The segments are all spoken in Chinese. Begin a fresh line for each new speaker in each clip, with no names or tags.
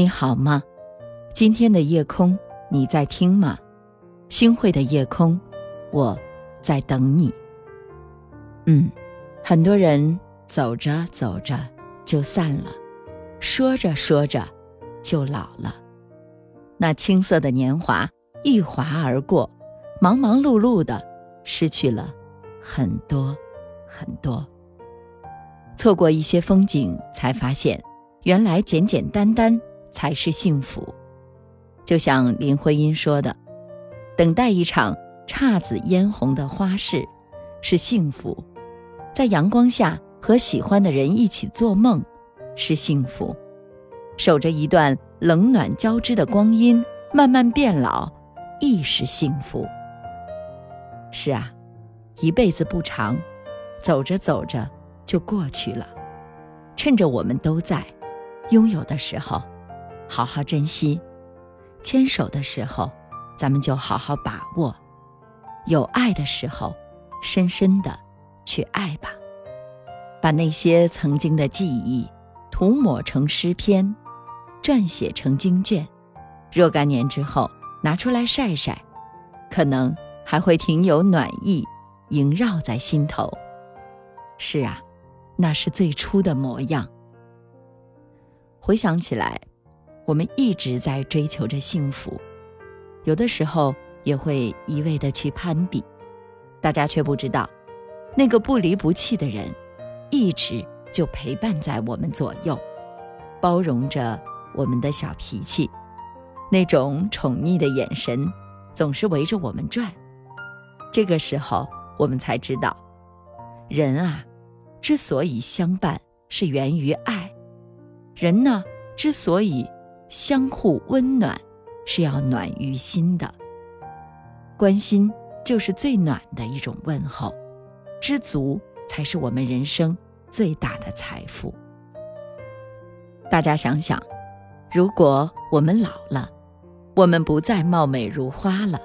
你好吗？今天的夜空，你在听吗？星汇的夜空，我在等你。嗯，很多人走着走着就散了，说着说着就老了。那青涩的年华一划而过，忙忙碌碌的失去了很多很多。错过一些风景，才发现原来简简单单才是幸福。就像林徽因说的：“等待一场姹紫嫣红的花事，是幸福；在阳光下和喜欢的人一起做梦，是幸福；守着一段冷暖交织的光阴，慢慢变老，亦是幸福。”是啊，一辈子不长，走着走着就过去了。趁着我们都在，拥有的时候，好好珍惜。牵手的时候，咱们就好好把握；有爱的时候，深深的去爱吧。把那些曾经的记忆涂抹成诗篇，撰写成经卷，若干年之后拿出来晒晒，可能还会挺有暖意萦绕在心头。是啊，那是最初的模样。回想起来。我们一直在追求着幸福，有的时候也会一味的去攀比，大家却不知道，那个不离不弃的人，一直就陪伴在我们左右，包容着我们的小脾气，那种宠溺的眼神，总是围着我们转。这个时候，我们才知道，人啊，之所以相伴，是源于爱；人呢，之所以相互温暖，是要暖于心的。关心就是最暖的一种问候，知足才是我们人生最大的财富。大家想想，如果我们老了，我们不再貌美如花了，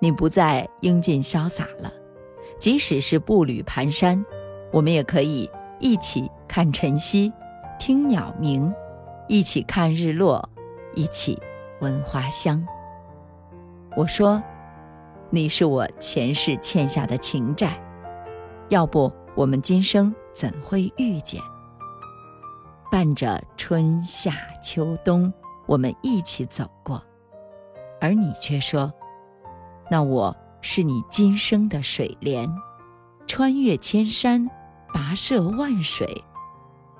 你不再英俊潇洒了，即使是步履蹒跚，我们也可以一起看晨曦，听鸟鸣。一起看日落，一起闻花香。我说，你是我前世欠下的情债，要不我们今生怎会遇见？伴着春夏秋冬，我们一起走过，而你却说，那我是你今生的水莲，穿越千山，跋涉万水，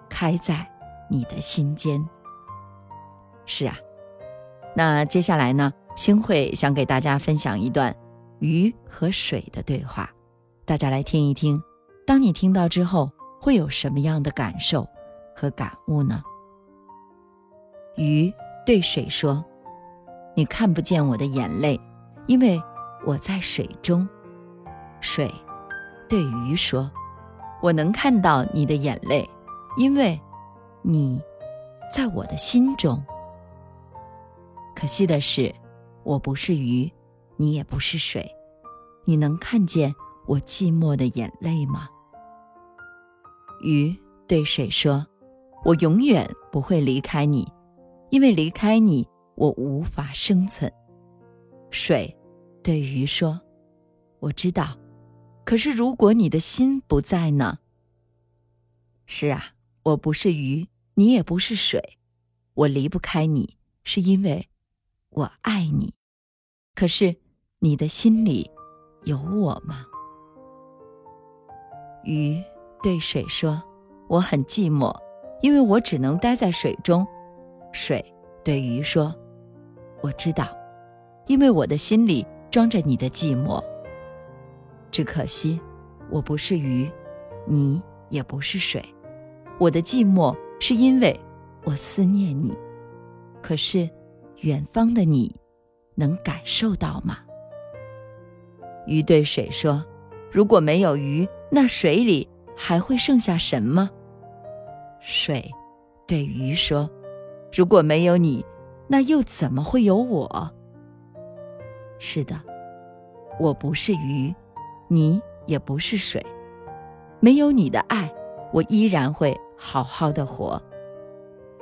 开在你的心间。是啊，那接下来呢？星慧想给大家分享一段鱼和水的对话，大家来听一听。当你听到之后，会有什么样的感受和感悟呢？鱼对水说：“你看不见我的眼泪，因为我在水中。”水对鱼说：“我能看到你的眼泪，因为你在我的心中。”可惜的是，我不是鱼，你也不是水，你能看见我寂寞的眼泪吗？鱼对水说：“我永远不会离开你，因为离开你，我无法生存。”水对鱼说：“我知道，可是如果你的心不在呢？”是啊，我不是鱼，你也不是水，我离不开你，是因为。我爱你，可是你的心里有我吗？鱼对水说：“我很寂寞，因为我只能待在水中。”水对鱼说：“我知道，因为我的心里装着你的寂寞。只可惜，我不是鱼，你也不是水。我的寂寞是因为我思念你，可是。”远方的你，能感受到吗？鱼对水说：“如果没有鱼，那水里还会剩下什么？”水对鱼说：“如果没有你，那又怎么会有我？”是的，我不是鱼，你也不是水，没有你的爱，我依然会好好的活。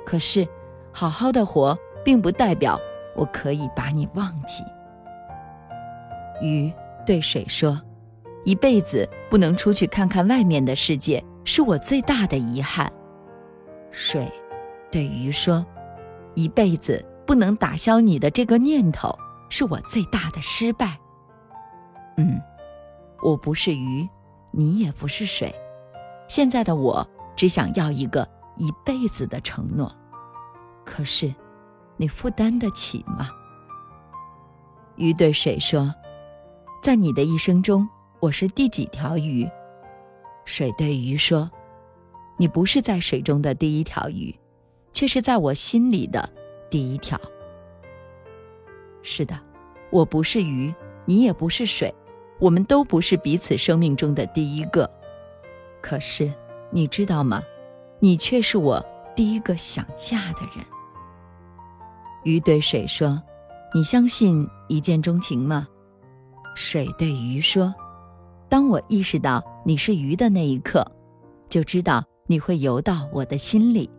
可是，好好的活，并不代表我可以把你忘记。鱼对水说：“一辈子不能出去看看外面的世界，是我最大的遗憾。”水对鱼说：“一辈子不能打消你的这个念头，是我最大的失败。”嗯，我不是鱼，你也不是水。现在的我只想要一个一辈子的承诺，可是，你负担得起吗？鱼对水说：“在你的一生中，我是第几条鱼？”水对鱼说。你不是在水中的第一条鱼，却是在我心里的第一条。是的，我不是鱼，你也不是水，我们都不是彼此生命中的第一个。可是，你知道吗？你却是我第一个想嫁的人。鱼对水说：“你相信一见钟情吗？”水对鱼说：“当我意识到你是鱼的那一刻，就知道。”你会游到我的心里，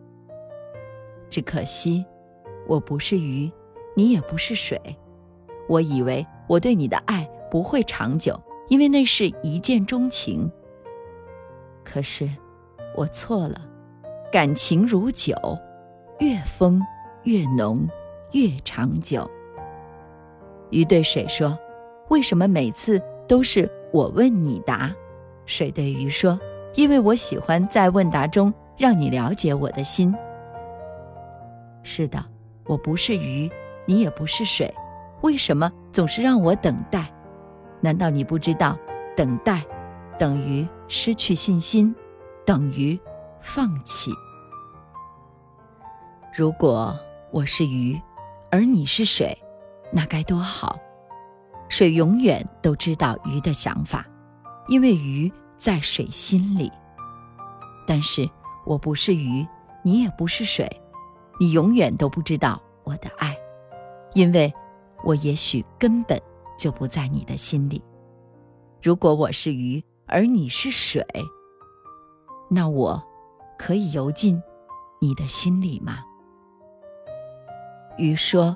只可惜，我不是鱼，你也不是水。我以为我对你的爱不会长久，因为那是一见钟情。可是，我错了，感情如酒，越疯越浓，越长久。鱼对水说：“为什么每次都是我问你答？”水对鱼说。因为我喜欢在问答中让你了解我的心。是的，我不是鱼，你也不是水，为什么总是让我等待？难道你不知道，等待等于失去信心，等于放弃？如果我是鱼，而你是水，那该多好！水永远都知道鱼的想法，因为鱼。在水心里，但是我不是鱼，你也不是水，你永远都不知道我的爱，因为我也许根本就不在你的心里。如果我是鱼，而你是水，那我可以游进你的心里吗？鱼说：“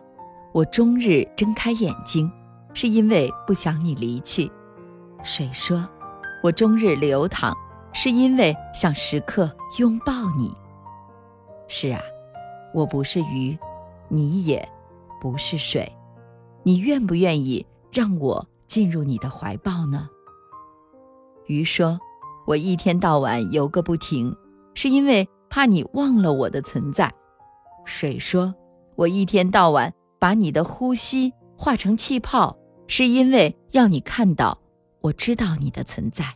我终日睁开眼睛，是因为不想你离去。”水说。我终日流淌，是因为想时刻拥抱你。是啊，我不是鱼，你也不是水，你愿不愿意让我进入你的怀抱呢？鱼说：“我一天到晚游个不停，是因为怕你忘了我的存在。”水说：“我一天到晚把你的呼吸化成气泡，是因为要你看到。”我知道你的存在，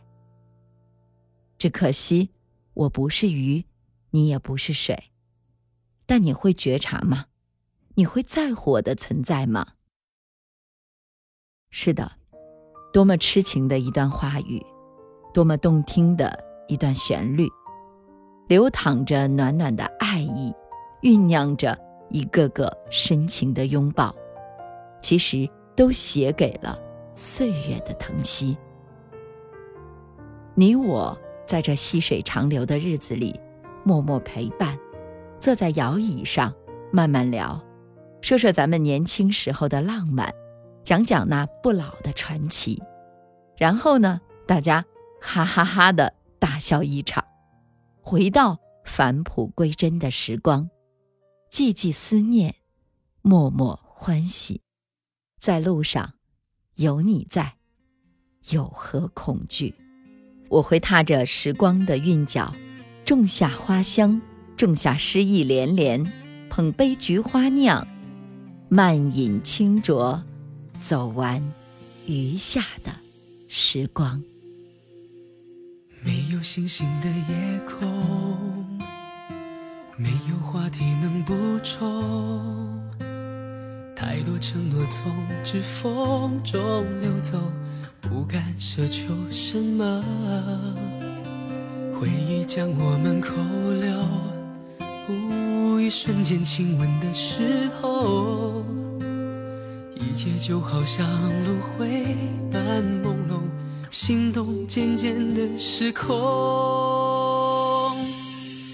只可惜我不是鱼，你也不是水，但你会觉察吗？你会在乎我的存在吗？是的，多么痴情的一段话语，多么动听的一段旋律，流淌着暖暖的爱意，酝酿着一个个深情的拥抱，其实都写给了。岁月的疼惜，你我在这细水长流的日子里，默默陪伴，坐在摇椅上慢慢聊，说说咱们年轻时候的浪漫，讲讲那不老的传奇，然后呢，大家哈哈哈的大笑一场，回到返璞归真的时光，寂寂思念，默默欢喜，在路上。有你在，有何恐惧？我会踏着时光的韵脚，种下花香，种下诗意连连，捧杯菊花酿，慢饮清浊，走完余下的时光。
没有星星的夜空，话题能补充。太多承诺从指缝中流走，不敢奢求什么。回忆将我们扣留，一瞬间亲吻的时候，一切就好像轮回般朦胧，心动渐渐的失控。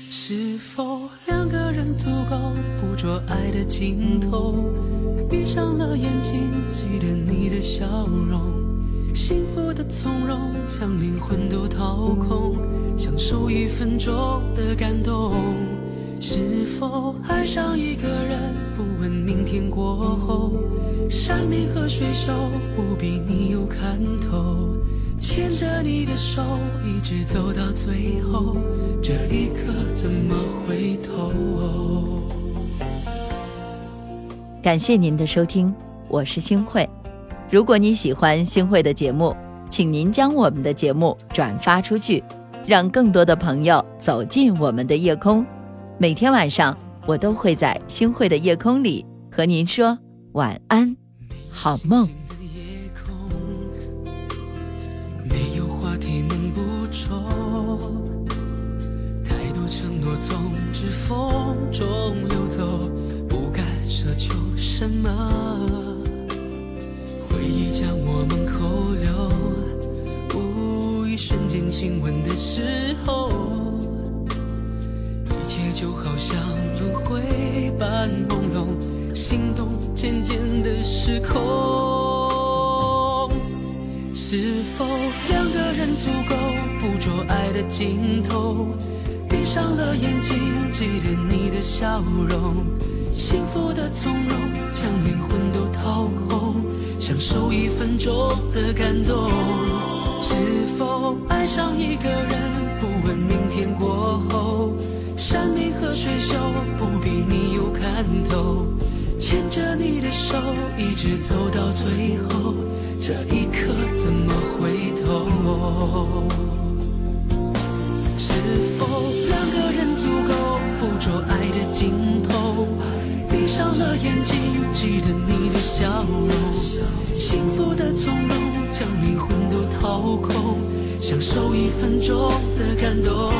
是否？足够捕捉爱的尽头。闭上了眼睛，记得你的笑容，幸福的从容，将灵魂都掏空，享受一分钟的感动。是否爱上一个人，不问明天过后，山明和水秀，不比你有看头。牵着你的手，一直走到最后，这一刻怎么回头？
感谢您的收听，我是星慧。如果你喜欢星慧的节目，请您将我们的节目转发出去，让更多的朋友走进我们的夜空。每天晚上，我都会在星慧的夜空里和您说晚安，好梦。
什么。回忆将我们扣留，无一瞬间亲吻的时候。一切就好像轮回般朦胧，心动渐渐的失控。是否两个人足够捕捉爱的尽头？闭上了眼睛，记得你的笑容，幸福的从容，将灵魂都掏空，享受一分钟的感动。是否爱上一个人，不问明天过后？山明和水秀，不比你有看头。牵着你的手，一直走到最后，这一刻怎么回头？是否两个人足够捕捉爱的尽头？闭上了眼睛，记得你的笑容，幸福的从容，将灵魂都掏空，享受一分钟的感动。